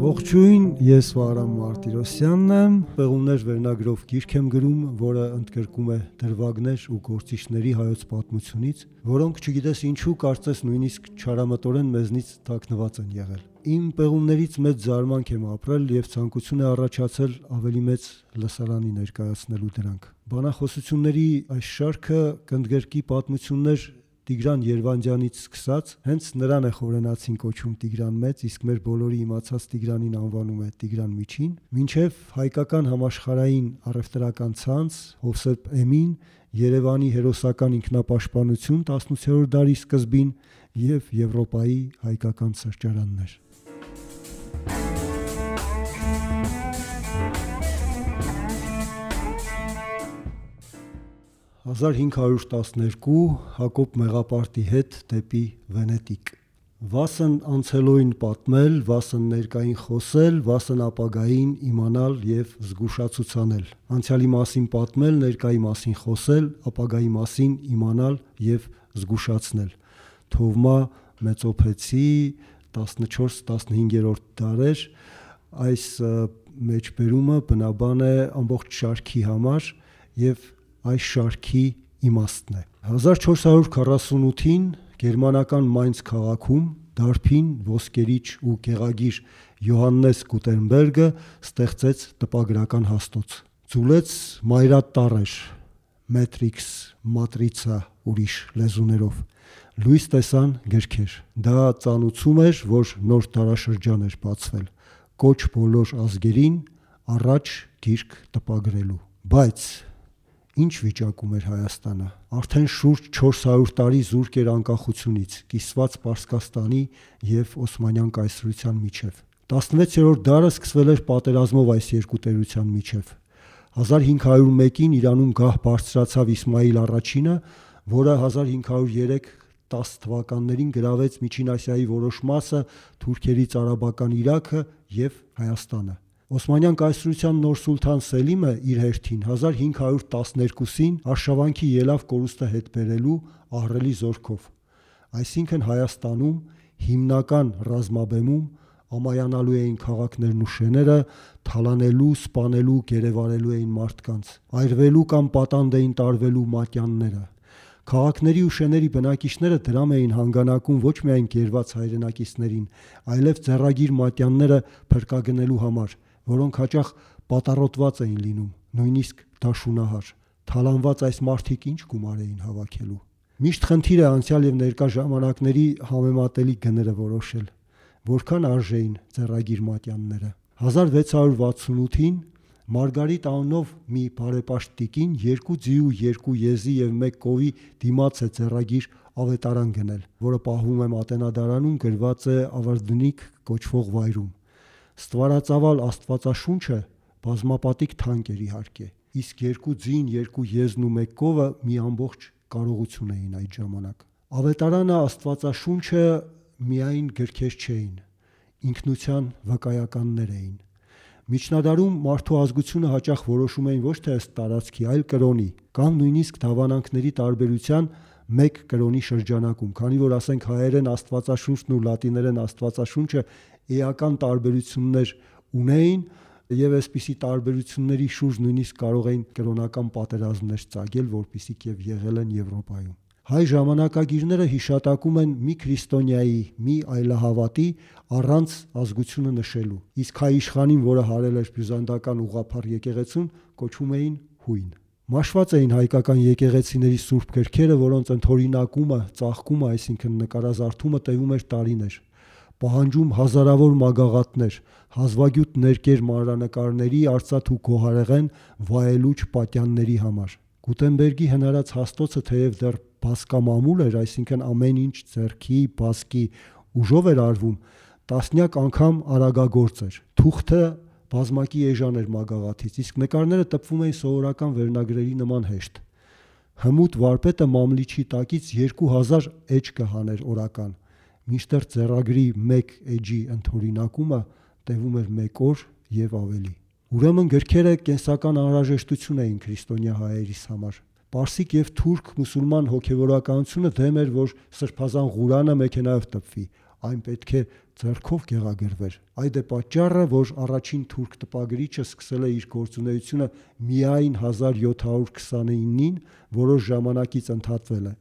Ողջույն, ես Վահրամ Մարտիրոսյանն եմ, Պեղումներ վերնագրով գիրք եմ գրում, որը ընդգրկում է դրվագներ ու գործիչների հայոց պատմությունից, որոնք չգիտես ինչու կարծես նույնիսկ չարամտորեն մեզնից թաքնված են եղել։ Իմ պեղումներից մեծ զարմանք եմ ապրել եւ ցանկություն է առաջացել ավելի մեծ լսարանի ներկայացնելու դրանք։ Բանախոսությունների այս շարքը կընդգրկի պատմություններ Տիգրան Երվանդյանից սկսած, հենց նրան է խորենացին կոչում Տիգրան Մեծ, իսկ մեր բոլորի իմացած Տիգրանին անվանում է Տիգրան Միջին, մինչև հայկական համաշխարային առևտրական ցանց Հովսեփ Էմին, Երևանի հերոսական ինքնապաշտպանություն 18-րդ դարի սկզբին եւ Եվրոպայի հայկական սրճարաններ։ 1512 Հակոբ Մեղապարտի հետ դեպի Վենետիկ Վասն անցելոյն պատմել, վասն ներկային խոսել, վասն ապագային իմանալ եւ զգուշացուցանել։ Անցյալի մասին պատմել, ներկայի մասին խոսել, ապագայի մասին իմանալ եւ զգուշացնել։ Թովմա Մեծոփեցի 14-15-րդ դարեր այս մեջբերումը բնաբան է ամբողջ շարքի համար եւ այս շարքի իմաստն է։ 1448-ին գերմանական Մայնց քաղաքում դարբին, ոսկերիչ ու գեղագիր Յոհաննես Գուտենբերգը ստեղծեց տպագրական հաստոց։ Ձուլեց մայրատառեր, մետրիքս, մատրիցա ուրիշ լեզուներով։ Լույս տեսան գրքեր։ Դա ծանուցում էր, որ նոր դարաշրջան էր բացվել։ Կոչ բոլոր ազգերին առաջ գիրք տպագրելու։ Բայց Ինչ վիճակում էր Հայաստանը։ Արդեն շուրջ 400 տարի զուրկ էր անկախությունից, կիսված Պարսկաստանի եւ Օսմանյան կայսրության միջև։ 16-րդ դարը սկսվել էր պատերազմով այս երկու տերության միջև։ 1501-ին Իրանում գահ բարձրացավ Իսմայիլ առաջինը, որը 1503 10 թվականներին գրավեց Միջին Ասիայի որոշ մասը, թուրքերից արաբական Իրաքը եւ Հայաստանը։ Օսմանյան կայսրության նոր սուլթան Սելիմը իր հերթին 1512-ին արշավանքի ելավ կորուստը հետ բերելու ահռելի զորքով։ Այսինքն Հայաստանում հիմնական ռազմաբեմում ամայանալու էին քաղաքներն ու շեները, թալանելու, սպանելու, գերեվարելու էին մարդկանց, այրվելու կամ պատանդ էին տարվելու մատյանները։ Քաղաքների ու շեների բնակիչները դրամ էին հանգանակում ոչ միայն գերված հայրենակիցներին, այլև ձեռագիր մատյանները փրկագնելու համար, որոնք հաճախ պատառոտված էին լինում, նույնիսկ դաշունահար։ Թալանված այս մարդիկ ինչ գումար էին հավաքելու։ Միշտ խնդիր է անցյալ եւ ներկա ժամանակների համեմատելի գները որոշել։ Որքան արժեին ձեռագիր մատյանները։ 1668-ին Մարգարիտ անունով մի բարեպաշտ տիկին երկու ձի ու երկու եզի եւ մեկ կովի դիմաց է ձեռագիր ավետարան գնել, որը պահվում է Մատենադարանում գրված է Ավարդնիկ կոչվող վայրում։ Ստվարածավալ Աստվածաշունչը բազմապատիկ թանկ էր իհարկե, իսկ երկու ձին, երկու եզն ու մեկ կովը մի ամբողջ կարողություն էին այդ ժամանակ։ Ավետարանը Աստվածաշունչը միայն գրքեր չէին, ինքնության վկայականներ էին։ Միջնադարում մարդու ազգությունը հաճախ որոշում էին ոչ թե ըստ տարածքի, այլ կրոնի, կամ նույնիսկ դավանանքների տարբերության մեկ կրոնի շրջանակում, քանի որ ասենք հայերեն Աստվածաշունչն ու լատիներեն Աստվածաշունչը էական տարբերություններ ունեին եւ այսպիսի տարբերությունների շուրջ նույնիսկ կարող էին կրոնական պատերազմներ ծագել, որպիսիք եւ եղել են Եվրոպայում։ Հայ ժամանակագիրները հիշատակում են մի քրիստոնյայի, մի այլահավատի առանց ազգությունը նշելու։ Իսկ հայ իշխանին, որը հարել էր բյուզանդական ուղափառ եկեղեցուն, կոչում էին հույն։ Մաշված էին հայկական եկեղեցիների սուրբ գրքերը, որոնց ընդօրինակումը, ծաղկումը, այսինքն նկարազարդումը տևում էր տարիներ պահանջում հազարավոր մագաղատներ, հազվագյուտ ներկեր մանրանկարների, արծաթ ու գոհարեղեն վայելուչ պատյանների համար։ Գուտենբերգի հնարած հաստոցը թեև դեռ բասկամամուլ էր, այսինքն ամեն ինչ ձեռքի, բասկի ուժով էր արվում, տասնյակ անգամ արագագործ էր։ Թուղթը բազմակի էժան էր մագաղաթից, իսկ նկարները տպվում էին սովորական վերնագրերի նման հեշտ։ Հմուտ վարպետը մամլիչի տակից 2000 էջ կհաներ օրական մինչդեռ ձեռագրի մեկ էջի ընդօրինակումը տևում էր 1 օր եւ ավելի։ Ուրեմն գրքերը կենսական անհրաժեշտություն էին քրիստոնյա հայերիս համար։ Պարսիկ եւ թուրք մուսուլման հոգեվորականությունը դեմ էր, որ սրբազան Ղուրանը մեքենայով տպվի։ Այն պետք է ձեռքով գեղագրվեր։ Այդ է պատճառը, որ առաջին թուրք տպագրիչը սկսել է իր գործունեությունը միայն 1729-ին, որոշ ժամանակից ընդհատվել է։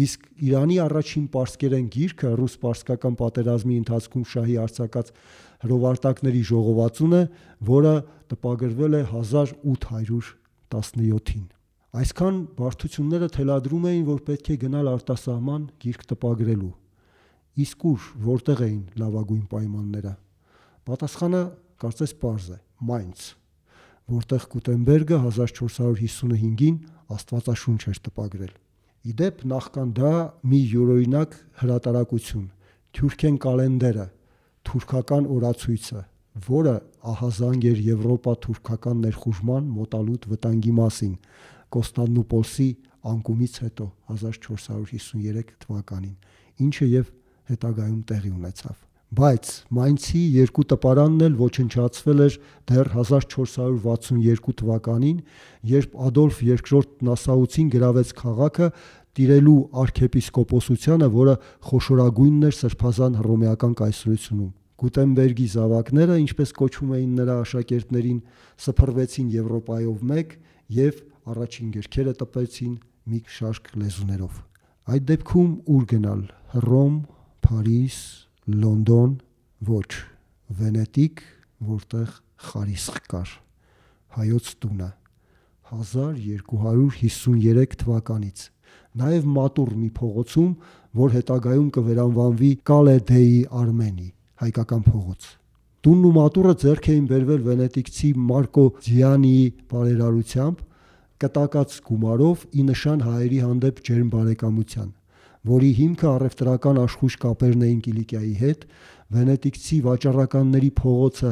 Իսկ Իրանի առաջին պարսկերեն գիրքը ռուս-պարսկական պատերազմի ընթացքում շահի արձակած հրովարտակների ժողովածուն է, որը տպագրվել է 1817-ին։ Այսքան բարդությունները թելադրում էին, որ պետք է գնալ արտասահման գիրք տպագրելու Իսկ ուր, որտեղ էին լավագույն պայմանները։ Պատասխանը կարծես པարզ է՝ Մայնց, որտեղ Գուտենբերգը 1455-ին Աստվածաշունչ էր տպագրել։ Իդեպ նախքան դա մի յուրօրինակ հրատարակություն՝ Թյուրքեն կալենդերը, թուրքական օրացույցը, որը ահազանգ էր Եվրոպա թուրքական ներխուժման մոտալուտ վտանգի մասին Կոստանդնուպոլսի անկումից հետո 1453 թվականին, ինչը եւ հետագայում տեղի ունեցավ։ Բայց Մայնցի երկու տպարանն էլ ոչնչացվել էր դեռ 1462 թվականին, երբ Ադոլֆ II Նասաուցին գրավեց քաղաքը տիրելու arczepiskopos-ությանը, որը խոշորագույնն էր սրբազան հռոմեական կայսրությունում։ Գուտենբերգի զավակները, ինչպես կոչվում էին նրա աշակերտներին, սփռվեցին Եվրոպայով մեկ եւ առաջին գրքերը տպեցին մի շարք լեզուներով։ Այդ դեպքում ուր գնալ։ Հռոմ, Փարիզ, Լոնդոն, ոչ, Վենետիկ, որտեղ խարիսխ կար, հայոց տունը 1253 թվականից։ Նաև Մատուր մի փողոցում, որ հետագայում կվերանվանվի Կալեդեի Արմենի, հայկական փողոց։ Տունն ու Մատուրը ձեռք էին բերվել վենետիկցի Մարկո Ձիանիի բարերարությամբ, կտակած գումարով ի նշան հայերի հանդեպ ջերմ բարեկամության որի հիմքը առևտրական աշխույժ կապերն էին Կիլիկիայի հետ, վենետիկցի վաճառականների փողոցը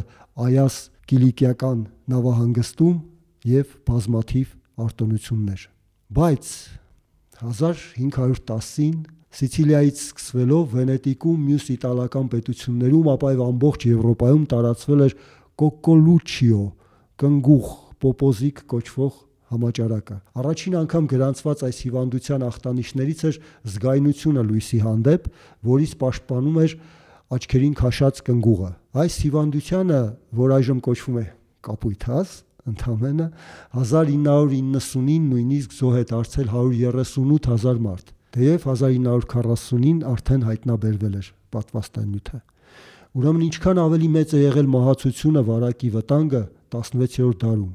Այաս Կիլիկիական նավահանգստում եւ բազմաթիվ արտոնություններ։ Բայց 1510-ին Սիցիլիայից սկսվելով Վենետիկում, մյուս իտալական պետություններում, ապա եւ ամբողջ Եվրոպայում տարածվել էր կոկոլուչիո, կնգուխ, պոպոզիկ կոչվող համաճարակը։ Առաջին անգամ գրանցված այս հիվանդության ախտանիշներից էր զգայունությունը լույսի հանդեպ, որից պաշտպանում էր աչքերին քաշած կնգուղը։ Այս հիվանդությանը, որ այժմ կոչվում է կապույտազ, ընդամենը 1990-ին նույնիսկ զոհ է դարձել 138000 մարդ։ Թեև 1940-ին արդեն հայտնաբերվել էր պատվաստանյութը։ Ուրեմն ինչքան ավելի մեծ է եղել մահացությունը վարակի վտանգը 16-րդ դարում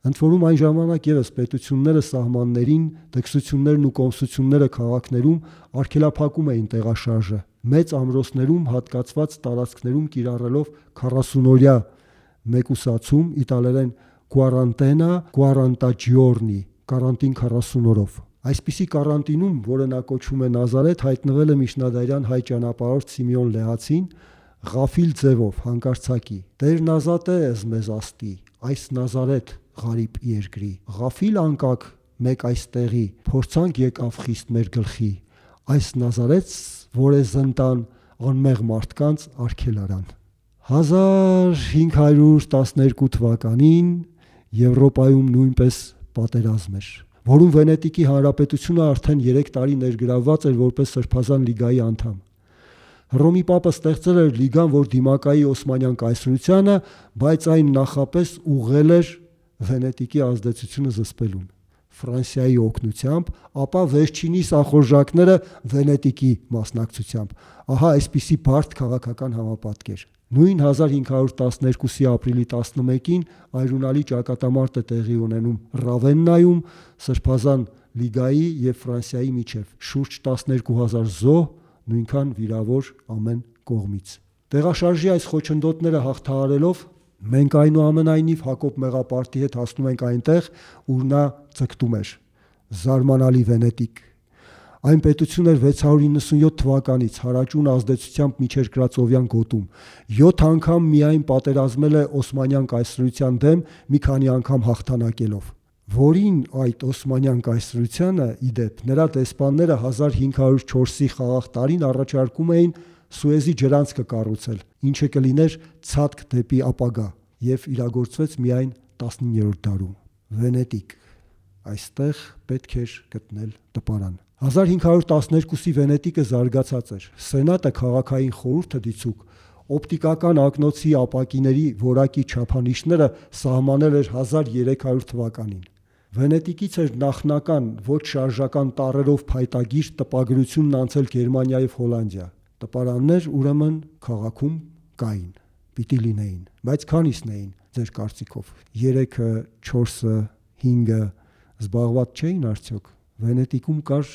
Ընդ որում այն ժամանակ եւս պետությունները սահմաններին, դεξություններն ու կոմսությունները քաղաքներում արգելափակում էին տեղաշարժը։ Մեծ ամրոցներում հատկացված տարածքներում կիրառելով 40-օրյա մեկուսացում իտալերեն quarantena quarantagiorni կարանտին 40 օրով։ Այսպիսի կարանտինում, որը նա կոչվում է Նազարեթ, հայտնվել է միջնադարյան հայ ճանապարհորդ Սիմեոն Լեհացին Ղաֆիլ ձևով հանկարծակի։ Տեր Նազատե ես մեզ աստի, այս Նազարեթ Ղարիբ երկրի։ Ղաֆիլ անկակ մեկ այստեղի, փորձանք եկավ խիստ մեր գլխի։ Այս Նազարեց, որ է զնտան անմեղ մարդկանց արգել արան։ 1512 թվականին Եվրոպայում նույնպես պատերազմ էր, որում Վենետիկի հանրապետությունը արդեն 3 տարի ներգրավված էր որպես Սրբազան լիգայի անդամ։ Հռոմի Պապը ստեղծել էր լիգան, որ դիմակայի Օսմանյան կայսրությանը, բայց այն նախապես ուղղել էր Վենետիկի ազդեցությունը զսպելուն Ֆրանսիայի օգնությամբ, ապա վերջինիս ախորժակները Վենետիկի մասնակցությամբ։ Ահա այսպիսի բարդ քաղաքական համապատկեր։ Նույն 1512-ի ապրիլի 11-ին այրունալի ճակատամարտ է տեղի ունենում Ռավեննայում Սրբազան լիգայի եւ Ֆրանսիայի միջև։ Շուրջ 12000 զոհ, նույնքան վիրավոր ամեն կողմից։ Տեղաշարժի այս խոչընդոտները հաղթահարելով Մենք այնուամենայնիվ Հակոբ Մեղապարտի հետ հասնում ենք այնտեղ, ուր նա ցկտում էր։ Զարմանալի Վենետիկ։ Այն պետություն էր 697 թվականից հարաճուն ազդեցությամբ միջերկրածովյան գոտում։ 7 անգամ միայն պատերազմել է Օսմանյան կայսրության դեմ, մի քանի անգամ հաղթանակելով որին այդ Օսմանյան կայսրությանը իդեպ նրա դեսպանները 1504-ի խաղաղ տարին առաջարկում էին Սուեզի ջրանցքը կառուցել, ինչը կլիներ ցածկ դեպի ապագա եւ իրագործվեց միայն 19-րդ դարում։ Վենետիկ այստեղ պետք էր գտնել տպարան։ 1512-ի Վենետիկը զարգացած էր։ Սենատը քաղաքային խորհուրդը դիցուկ օպտիկական ակնոցի ապակիների որակի չափանիշները սահմանել էր 1300 թվականին։ Վենետիկից էր նախնական ոչ շարժական տարերով փայտագիր տպագրությունն անցել Գերմանիա եւ Հոլանդիա։ Տպարաններ ուրեմն քաղաքում կային, պիտի լինեին, բայց քանիսն էին ձեր կարծիքով։ 3-ը, 4-ը, 5-ը զբաղված չէին արդյոք։ Վենետիկում կար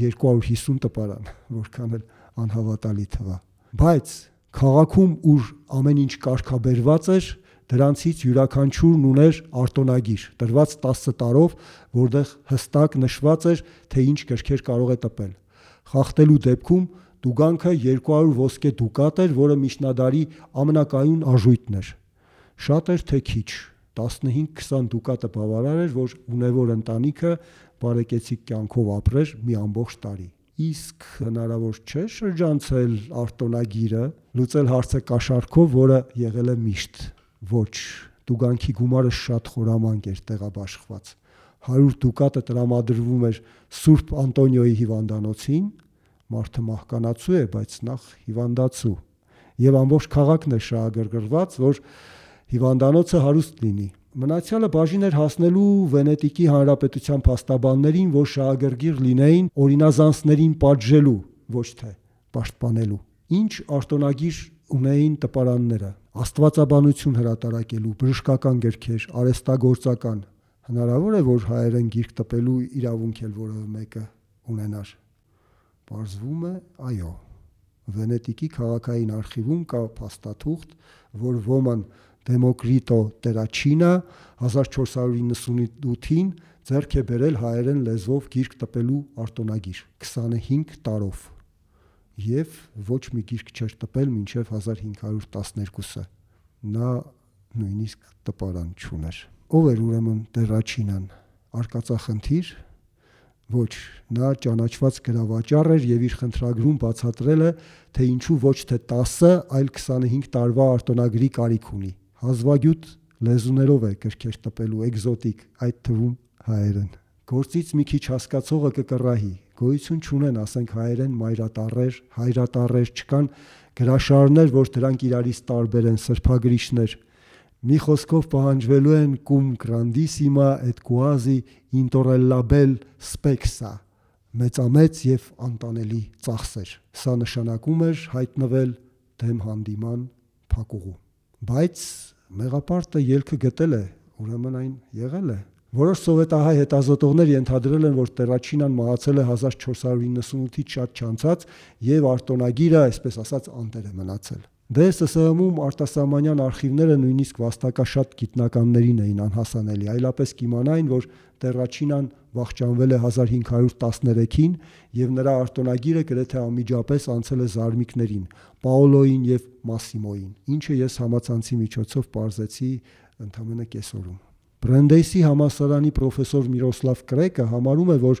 250 տպարան, որքան էլ անհավատալի թվա։ Բայց Քաղաքում, ուր ամեն ինչ կարգաբերված էր, դրանցից յուրաքանչյուրն ուներ արտոնագիր, տրված 10 տարով, որտեղ հստակ նշված էր, թե ինչ գրքեր կարող է տպել։ Խախտելու դեպքում դուգանքը 200 ոսկե դուկատ էր, որը միջնադարի ամենակայուն արժույթն էր։ Շատ էր թե քիչ, 15-20 դուկատը բավարար էր, որ ունևոր ընտանիքը բարեկեցիկ կյանքով ապրեր մի ամբողջ տարի իսկ հնարավոր չէ շրջանցել արտոնագիրը, լուծել հարցը կաշառքով, որը եղել է միշտ։ Ոչ, տուգանքի գումարը շատ խորամանկ էր տեղաբաշխված։ 100 դուկատը տրամադրվում էր Սուրբ Անտոնիոյի հիվանդանոցին, մարդը մահկանացու է, բայց նախ հիվանդացու։ Եվ ամբողջ քաղաքն է շահագրգռված, որ հիվանդանոցը հարուստ լինի Մնացյալը բաժին էր հասնելու Վենետիկի հանրապետության փաստաբաններին, որ շահագրգիռ լինեին օրինազանցներին պատժելու, ոչ թե պաշտպանելու։ Ինչ արտոնագիր ունեին տպարանները, աստվածաբանություն հրատարակելու, բժշկական գրքեր, արեստագործական։ Հնարավոր է, որ հայերեն գիրք տպելու իրավունք էլ որևէ մեկը ունենար։ Պարզվում է, այո։ Վենետիկի քաղաքային արխիվում կա փաստաթուղթ, որ ոման Դեմոկրիտո Տերաչինը 1498-ին ձեռք է բերել հայերեն լեզվով գիրք տպելու արտոնագիր 25 տարով եւ ոչ մի գիրք չէր տպել մինչեւ 1512-ը նա նույնիսկ տպարան չուներ ով էր ուրեմն Տերաչինան արկածախնդիր ոչ նա ճանաչված գրավաճառ էր եւ իր խնդրագրում բացատրել է թե ինչու ոչ թե 10, այլ 25 տարվա արտոնագրի կարիք ունի հազվագյուտ լեզուներով է գրքեր տպելու էկզոտիկ, այդ թվում հայերեն։ Գործից մի քիչ հասկացողը կկռահի, գոյություն չունեն, ասենք հայերեն մայրատառեր, հայրատառեր չկան, գրաշարներ, որ դրանք իրարից տարբեր են, սրբագրիչներ։ Մի խոսքով պահանջվելու են cum grandissima et quasi intolerable spexsa մեծամեծ եւ անտանելի ծախսեր։ Սա նշանակում էր հայտնվել դեմ հանդիման փակուղու բայց մեղապարտը ելքը գտել է, ուրեմն այն եղել է։ Որոշ սովետահայ հետազոտողներ ենթադրել են, որ Տերաչինան մահացել է 1498-ից շատ չանցած եւ արտոնագիրը, այսպես ասած, անտեր է մնացել։ Դե ՍՍՀ-ում արտասահմանյան արխիվները նույնիսկ վաստակաշատ գիտնականներին էին անհասանելի, այլապես կիմանային, որ Տերաչինան վախճանվել է 1513-ին եւ նրա արտոնագիրը գրեթե անմիջապես անցել է զարմիկներին՝ Պաոլոին եւ Մասիմոին, ինչը ես համացանցի միջոցով parzեցի ընդամենը կեսօրում։ Բրենդեյսի համասարանի պրոֆեսոր Միրոսլավ Կրեկը համարում է, որ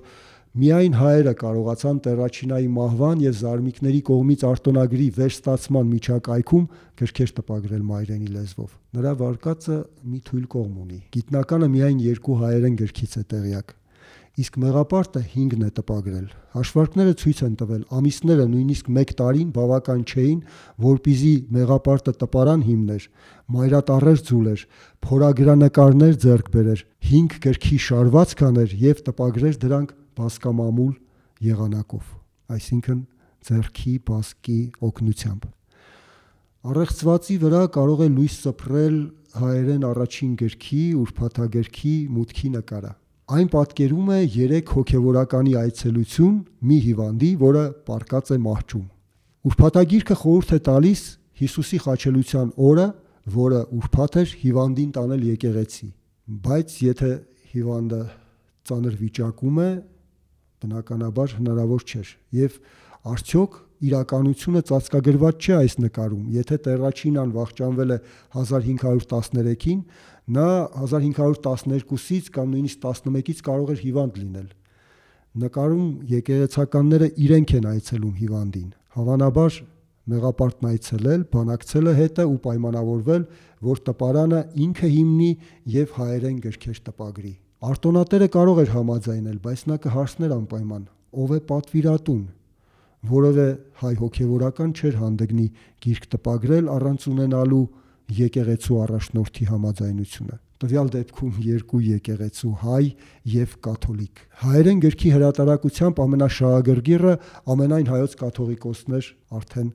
Միայն հայերը կարողացան Տերաչինայի մահվան եւ զարմիկների կողմից արտոնագրի վերստացման միջակայքում գրքեր տպագրել մայրենի լեզվով։ Նրա վարկածը մի թույլ կողմ ունի։ Գիտնականը միայն երկու հայերեն գրքից է տեղյակ իսկ մեղապարտը 5-ն է տպագրել։ Հաշվարկները ցույց են տվել, ամիսները նույնիսկ 1 տարին բավական չէին, որpիզի մեղապարտը տպարան հիմներ, մայրատառեր ձուլեր, փորագրանկարներ ձեռք բերեր, 5 գրքի շարվածքաներ եւ տպագրեր դրանք բասկամամուլ եղանակով, այսինքն ձեռքի բասկի օգնությամբ։ Առեղծվածի վրա կարող է լույս սփռել հայերեն առաջին գրքի, ուրփաթագրքի մուտքի նկարը։ Այն պատկերում է 3 հոգևորականի այցելություն մի հիվանդի, որը պարկած է մահճում։ Ուրփաթագիրքը խորհուրդ է տալիս Հիսուսի խաչելության օրը, որը ուրփաթ էր հիվանդին տանել եկեղեցի։ Բայց եթե հիվանդը ծանր վիճակում է, բնականաբար հնարավոր չէր եւ արդյոք իրականությունը ծածկագրված չէ այս նկարում եթե Տերաչինան վախճանվել է 1513-ին նա 1512-ից կամ նույնիսկ 11-ից կարող էր հիվանդ լինել նկարում եկեղեցականները իրենք են այցելում հիվանդին հավանաբար մեղապարտն այցելել, բանակցել է հետը ու պայմանավորվել, որ տպարանը ինքը հիմնի եւ հայերեն գրքեր տպագրի։ Արտոնատերը կարող էր համաձայնել, բայց նա կհարցներ անպայման. ով է պատվիրատուն, որովե հայ հոգևորական չէր հանդգնի գիրք տպագրել առանց ունենալու եկեղեցու առաջնորդի համաձայնությունը տվյալ դեպքում երկու եկեղեցու հայ եւ կաթոլիկ։ Հայերեն գրքի հրատարակությամբ ամենաշահագրգիռը ամենայն հայոց կաթողիկոսներ արդեն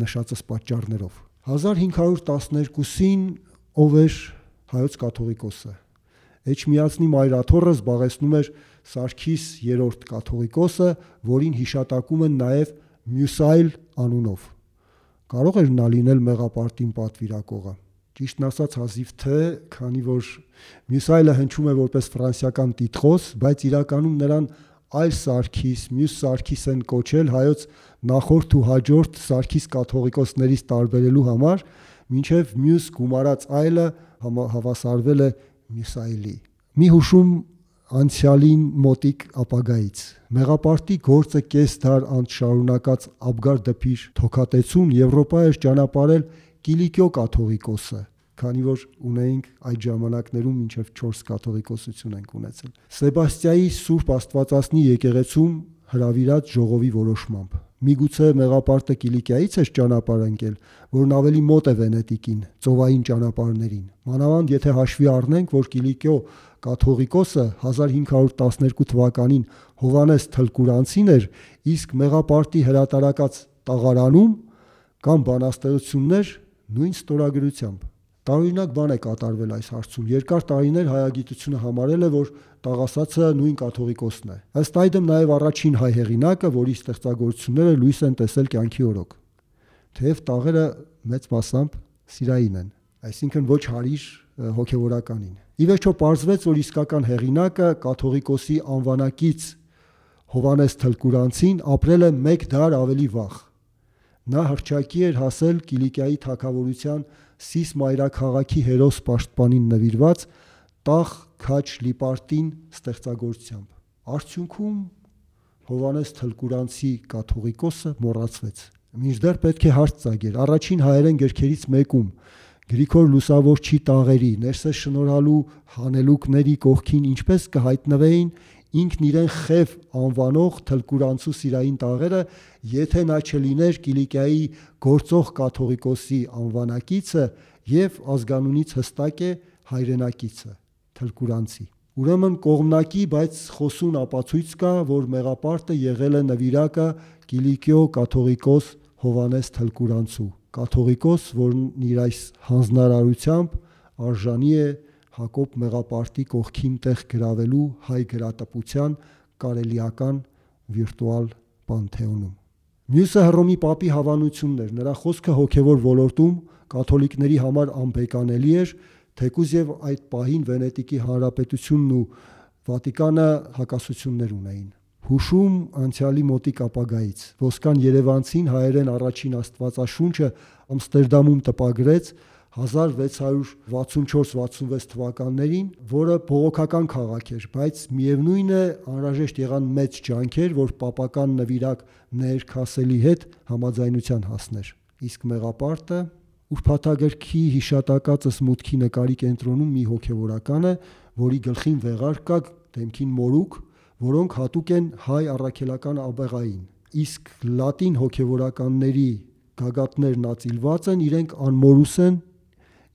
նշածս պատճառներով 1512-ին ով էր հայոց կաթողիկոսը Էջմիածնի մայրաթորը զբաղեցնում էր Սարգիս երրորդ կաթողիկոսը, որին հիշատակում են նաև Մյուսայլ անունով։ Կարող էր նա լինել մեղապարտին պատվիրակողը։ Ճիշտն ասած հազիվ թե, քանի որ Մյուսայլը հնչում է որպես ֆրանսիական տիտղոս, բայց իրականում նրան այլ Սարգիս, մյուս Սարգիս են կոչել հայոց նախորդ ու հաջորդ Սարգիս կաթողիկոսներից տարբերելու համար, մինչև մյուս գումարած այլը հավասարվել է Մյուսայլի։ Մի հուշում անցյալին մոտիկ ապագայից։ Մեղապարտի գործը կես դար անց շարունակած Աբգար դպիր թոքատեցուն Եվրոպա էր ճանապարհել Կիլիկիո կաթողիկոսը, քանի որ ունեինք այդ ժամանակներում մինչև 4 կաթողիկոսություն ենք ունեցել։ Սեբաստիայի Սուրբ Աստվածածնի եկեղեցում հրավիրած ժողովի որոշմամբ Միգուցե մեղապարտը Կիլիկիայից էր ճանապարհ ընկել, որն ավելի մոտ է Վենետիկին, ծովային ճանապարհներին։ Մանավանդ եթե հաշվի առնենք, որ Կիլիկիո կաթողիկոսը 1512 թվականին Հովանես Թլկուրանցին էր, իսկ մեղապարտի հրատարակած տաղարանում կամ բանաստեղծություններ նույն ստորագրությամբ։ Տարօրինակ բան է կատարվել այս հարցում։ Երկար տարիներ հայագիտությունը համարել է, որ տաղասացը նույն կաթողիկոսն է։ Ըստ այդմ նաև առաջին հայ հեղինակը, որի ստեղծագործությունները լույս են տեսել կյանքի օրոք։ Թեև տաղերը մեծ մասամբ սիրային են, այսինքն ոչ հարիր հոգևորականին։ Ի վերջո պարզվեց, որ իսկական հեղինակը կաթողիկոսի անվանակից Հովանես Թլկուրանցին ապրել է 1 դար ավելի վաղ։ Նա հրճակի էր հասել Կիլիկիայի թակավորության Սիս մայրաքաղաքի հերոս պաշտպանին նվիրված տախ քաչ լիպարտին ստեղծագործությամբ։ Արդյունքում Հովանես Թլկուրանցի կաթողիկոսը մոռացվեց։ Մինչդեռ պետք է հարց ծագեր առաջին հայերեն գրքերից մեկում. Գրիգոր Լուսավորչի տաղերի ներսես շնորհալու հանելուկների կողքին ինչպես կհայտնվեին ինքն իրեն խև անվանող թլկուրանցու սիրային տաղերը, եթե նա չլիներ Կիլիկիայի գործող կաթողիկոսի անվանակիցը եւ ազգանունից հստակ է հայրենակիցը թլկուրանցի։ Ուրեմն կողմնակի, բայց խոսուն ապացույց կա, որ մեղապարտը եղել է նվիրակը Կիլիկիո կաթողիկոս Հովանես Թլկուրանցու։ Կաթողիկոս, որն իր այս հանձնարարությամբ արժանի է Հակոբ Մեղապարտի կողքին տեղ գրավելու հայ գրատպության կարելիական վիրտուալ պանթեոնում։ Մյուսը Հռոմի Պապի հավանությունն էր։ Նրա խոսքը հոգևոր ոլորտում կաթոլիկների համար անբեկանելի էր, թեկուզ եւ այդ պահին Վենետիկի հանրապետությունն ու Վատիկանը հակասություններ ունեին։ Հուշում անցյալի մոտիկ ապագայից. Ոսկան Երևանցին հայերեն առաջին Աստվածաշունչը Ամստերդամում տպագրեց 1664-66 թվականներին, որը բողոքական քաղաք էր, բայց միևնույն է անհրաժեշտ եղան մեծ ջանքեր, որ պապական նվիրակ ներքասելի հետ համաձայնության հասներ։ Իսկ մեղապարտը Ուրփաթագրքի հիշատակածս մուտքի նկարի կենտրոնում մի հոգևորական է, որի գլխին վեղար կա, դեմքին մորուք, որոնք հատուկ են հայ առաքելական աբեղային։ Իսկ լատին հոգևորականների գագաթներն ածիլված են, իրենք անմորուս են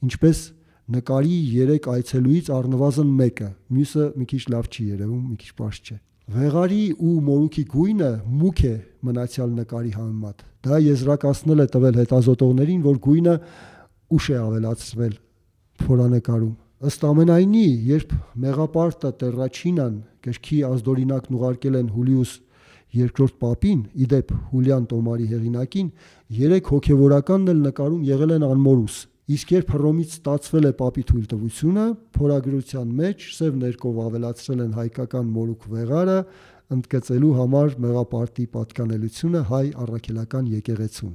ինչպես նկարի 3 այցելուից առնվազն մեկը, մյուսը մի քիչ լավ չի երևում, մի քիչ པարզ չէ։ Վեղարի ու մորուքի գույնը մուք է մնացյալ նկարի համեմատ։ Դա եզրակացնել է տվել հետազոտողներին, որ գույնը ուշ է ավելացվել փորանկարում։ Ըստ ամենայնի, երբ մեղապարտը Տերրաչինան գրքի ազդորինակն ուղարկել են Հուլիուս երկրորդ պապին, իդեպ Հուլիան Տոմարի հեղինակին, երեք հոգևորականն էլ նկարում եղել են անմորուս։ Իսկ երբ Հռոմից ստացվել է պապի թույլտվությունը, փորագրության մեջ սև ներկով ավելացրել են հայկական մորուք վեղարը, ընդգծելու համար մեղապարտի պատկանելությունը հայ առաքելական եկեղեցուն,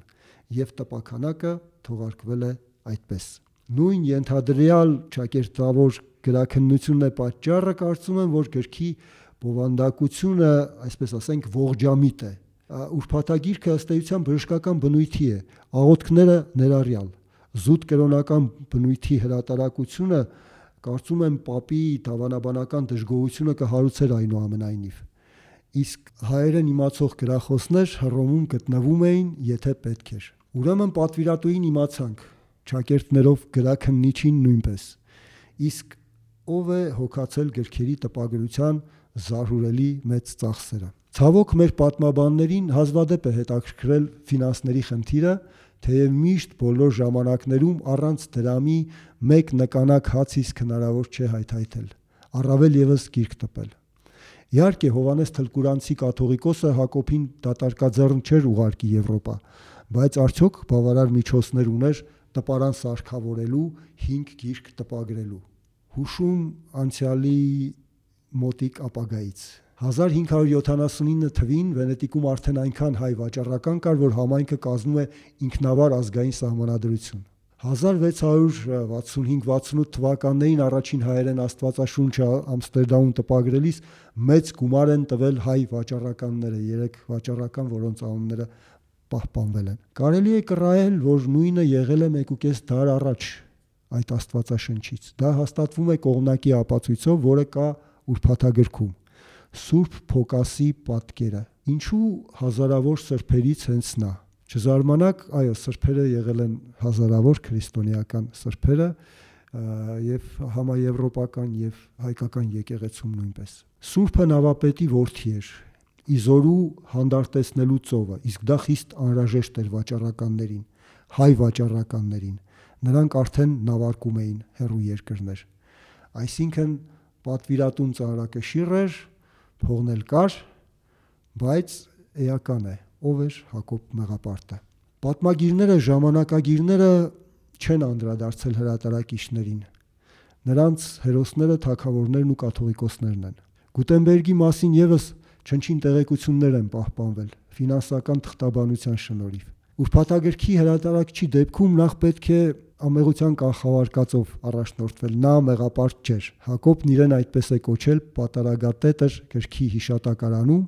եւ տպականակը թողարկվել է այդպես։ Նույն ենթադրյալ ճակերտավոր գրաքննությունն է պատճառը կարծում եմ, որ գրքի բովանդակությունը, այսպես ասենք, ողջամիտ է։ Ուրփաթագիրքը ըստ էության բժշկական բնույթի է, աղոթքները ներառյալ զուտ կրոնական բնույթի հրատարակությունը Կարծում եմ Պապի դավանաբանական դժգոհությունը կհարուցեր այնուամենայնիվ։ Իսկ հայերեն իմացող գրախոսներ Հռոմում գտնվում էին, եթե պետք էր։ Ուրեմն պատվիրատուին իմացանք, ճակերտներով գրաքննիչին նույնպես։ Իսկ ով է հոգացել գրքերի տպագրության զարհուրելի մեծ ծախսերը։ Ցավոք մեր պատմաբաններին հազվադեպ է հետաքրքրել ֆինանսների խնդիրը, թեև միշտ բոլոր ժամանակներում առանց դրամի մեկ նկանակ հաց իսկ հնարավոր չէ հայթայթել։ Առավել եւս գիրք տպել։ Իհարկե Հովանես Թլկուրանցի կաթողիկոսը Հակոբին դատարկաձեռն չէր ուղարկի Եվրոպա, բայց արդյոք բավարար միջոցներ ուներ տպարան սարքավորելու 5 գիրք տպագրելու։ Հուշում անցյալի մոտիկ ապագայից 1579 թվին Վենետիկում արդեն այնքան հայ վաճառական կար, որ համայնքը կազմում է ինքնավար ազգային սահմանադրություն։ 1665-68 թվականներին առաջին հայերեն Աստվածաշունչը Ամստերդամում տպագրելիս մեծ գումար են տվել հայ վաճառականները, երեք վաճառական, որոնց անունները պահպանվել են։ Կարելի է կռահել, որ նույնը եղել է 1.5 դար առաջ այդ Աստվածաշնչից։ Դա հաստատվում է կողմնակի ապացույցով, որը կա ուրփաթագրքում։ Սուրբ Փոկասի պատկերը։ Ինչու հազարավոր սրբերից հենց նա։ Չզարմանաք, այո, սրբերը եղել են հազարավոր քրիստոնեական սրբերը եւ համաեվրոպական եւ հայկական եկեղեցում նույնպես։ Սուրբը նավապետի որդի էր, իզորու հանդարտեցնելու ծովը, իսկ դա խիստ անհրաժեշտ էր վաճառականներին, հայ վաճառականներին։ Նրանք արդեն նավարկում էին հերու երկրներ։ Այսինքն պատվիրատուն ծառակշիռ էր, փողն էլ կար, բայց էական է, ով էր Հակոբ Մեղապարտը։ Պատմագիրները, ժամանակագիրները չեն անդրադարձել հրատարակիչներին։ Նրանց հերոսները թակավորներն ու կաթողիկոսներն են։ Գուտենբերգի մասին եւս չնչին տեղեկություններ են պահպանվել ֆինանսական թղթաբանության շնորհիվ։ Ուրփաթագրքի հրատարակչի դեպքում նախ պետք է ամեղության կանխավարկածով առաջնորդվել։ Նա մեղապարտ չէր։ Հակոբն իրեն այդպես է կոչել պատարագատետր գրքի հիշատակարանում,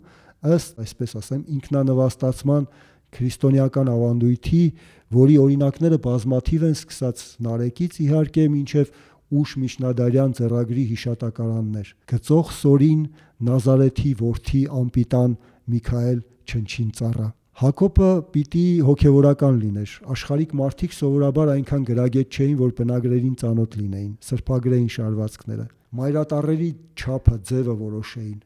ըստ, այսպես ասեմ, ինքնանվաստացման քրիստոնեական ավանդույթի, որի օրինակները բազմաթիվ են սկսած Նարեկից իհարկե մինչև ուշ միջնադարյան ծերագրի հիշատակարաններ։ Գծող Սորին Նազարեթի որդի անպիտան Միքայել Չնչին ծառա։ Հակոբը պիտի հոգևորական լիներ։ Աշխարհիկ մարդիկ սովորաբար այնքան գրագետ չէին, որ բնագրերին ծանոթ լինեին, սրբագրեին շարվածքները։ Մայրատառերի չափը, ձևը որոշեին։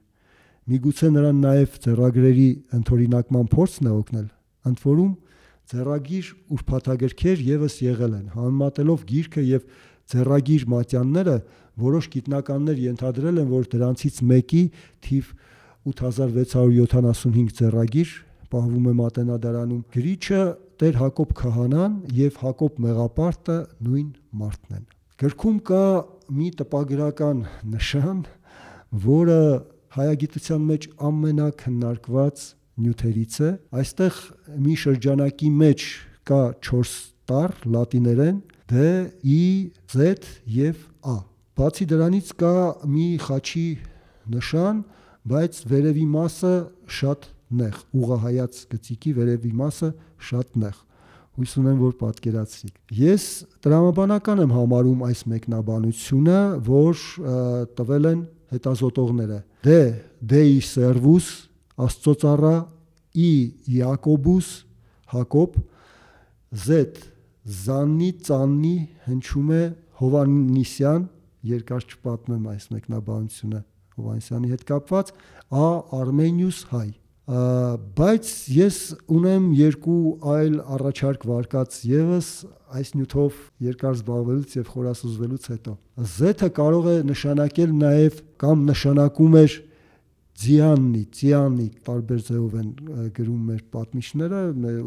Միգուցե նրան նաև ծերագրերի ընթորինակման փորձն է օգնել։ Ընդ որում ծերագիր ուրփաթագրքեր եւս եղել են, համեմատելով գիրքը եւ ծերագիր մատյանները որոշ գիտնականներ ենթադրել են, որ դրանցից մեկի թիվ 8675 ծերագիր պահվում է Մատենադարանում։ Գրիչը Տեր Հակոբ Քահանան եւ Հակոբ Մեղապարտը նույն մարդն են։ Գրքում կա մի տպագրական նշան, որը հայագիտության մեջ ամենակնարկված նյութերից է։ Այստեղ մի շրջանակի մեջ կա 4 տառ լատիներեն D, I, Z եւ A։ Բացի դրանից կա մի խաչի նշան, բայց վերևի մասը շատ նեղ, ուղահայաց գծիկի վերևի մասը շատ նեղ հույս ունեմ, որ պատկերացրիք։ Ես տրամաբանական եմ համարում այս մեկնաբանությունը, որ տվել են հետազոտողները։ Դե Դեի Սերվուս Աստծոծառա ի Յակոբուս Հակոբ Z Զաննի Ծաննի հնչում է Հովաննիսյան երկար չպատմեմ այս մեկնաբանությունը Հովանեսյանի հետ կապված Ա Արմենիուս հայ բայց ես ունեմ երկու այլ առաջարկ վարկած եւս այս նյութով երկար զբաղվելուց եւ խորասուզվելուց հետո Z-ը կարող է նշանակել նաեւ կամ նշանակում էր Ձիաննի, Ձիաննի տարբեր ձևով են գրում մեր պատմիչները,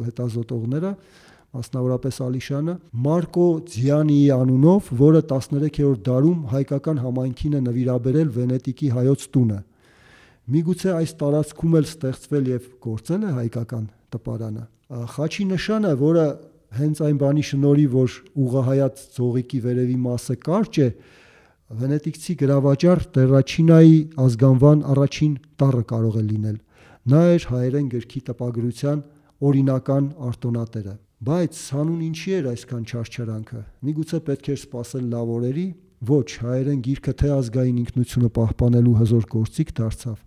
հետազոտողները, մասնավորապես Ալիշանը, Մարկո Ձիանիի անունով, որը 13-րդ դարում հայկական համայնքին է նվիրաբերել Վենետիկի հայոց տունը։ Միգուցե այս տարածքում էլ ստեղծվել եւ գործել է հայկական տպարանը։ Խաչի նշանը, որը հենց այն բանի շնորհիվ, որ ուղղահայաց ծողիկի վերևի մասը կարճ է, վենետիկցի գրավաճար Տերաչինայի ազգանվան առաջին տառը կարող է լինել։ Նա էր հայերեն գրքի տպագրության օրինական արտոնատերը։ Բայց հանուն ինչի էր այսքան չարչարանքը։ Միգուցե պետք էր սпасել լավորերի, ոչ հայերեն գիրքը թե ազգային ինքնությունը պահպանելու հզոր գործիք դարձավ,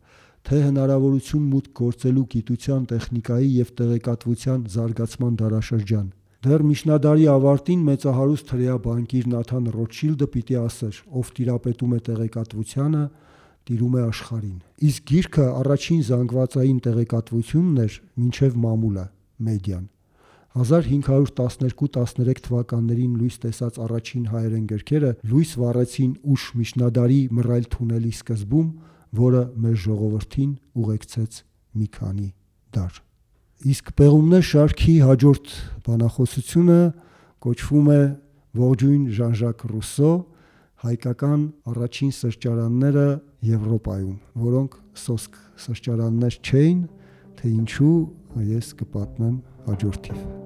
թե հնարավորություն մուտք գործելու գիտության, տեխնիկայի եւ տեղեկատվության զարգացման դարաշրջան։ Դեռ միջնադարի ավարտին մեծահարուստ հրեա բանկիր Նաթան Ռոթշիլդը պիտի ասեր, ով տիրապետում է տեղեկատվությանը, տիրում է աշխարհին։ Իսկ գիրքը առաջին զանգվածային տեղեկատվությունն էր մինչև մամուլը, մեդիան։ 1512-13 թվականներին լույս տեսած առաջին հայերեն գրքերը լույս վառեցին ուշ միջնադարի մռայլ թունելի սկզբում, որը մեր ժողովրդին ուղեկցեց մի քանի դար։ Իսկ Պեղումներ շարքի հաջորդ բանախոսությունը կոչվում է Ողջույն Ժան-Ժակ Ռուսո հայկական առաջին սրճարանները Եվրոպայում, որոնք սոսկ սրճարաններ չէին, թե ինչու ես կպատմեմ հաջորդիվ։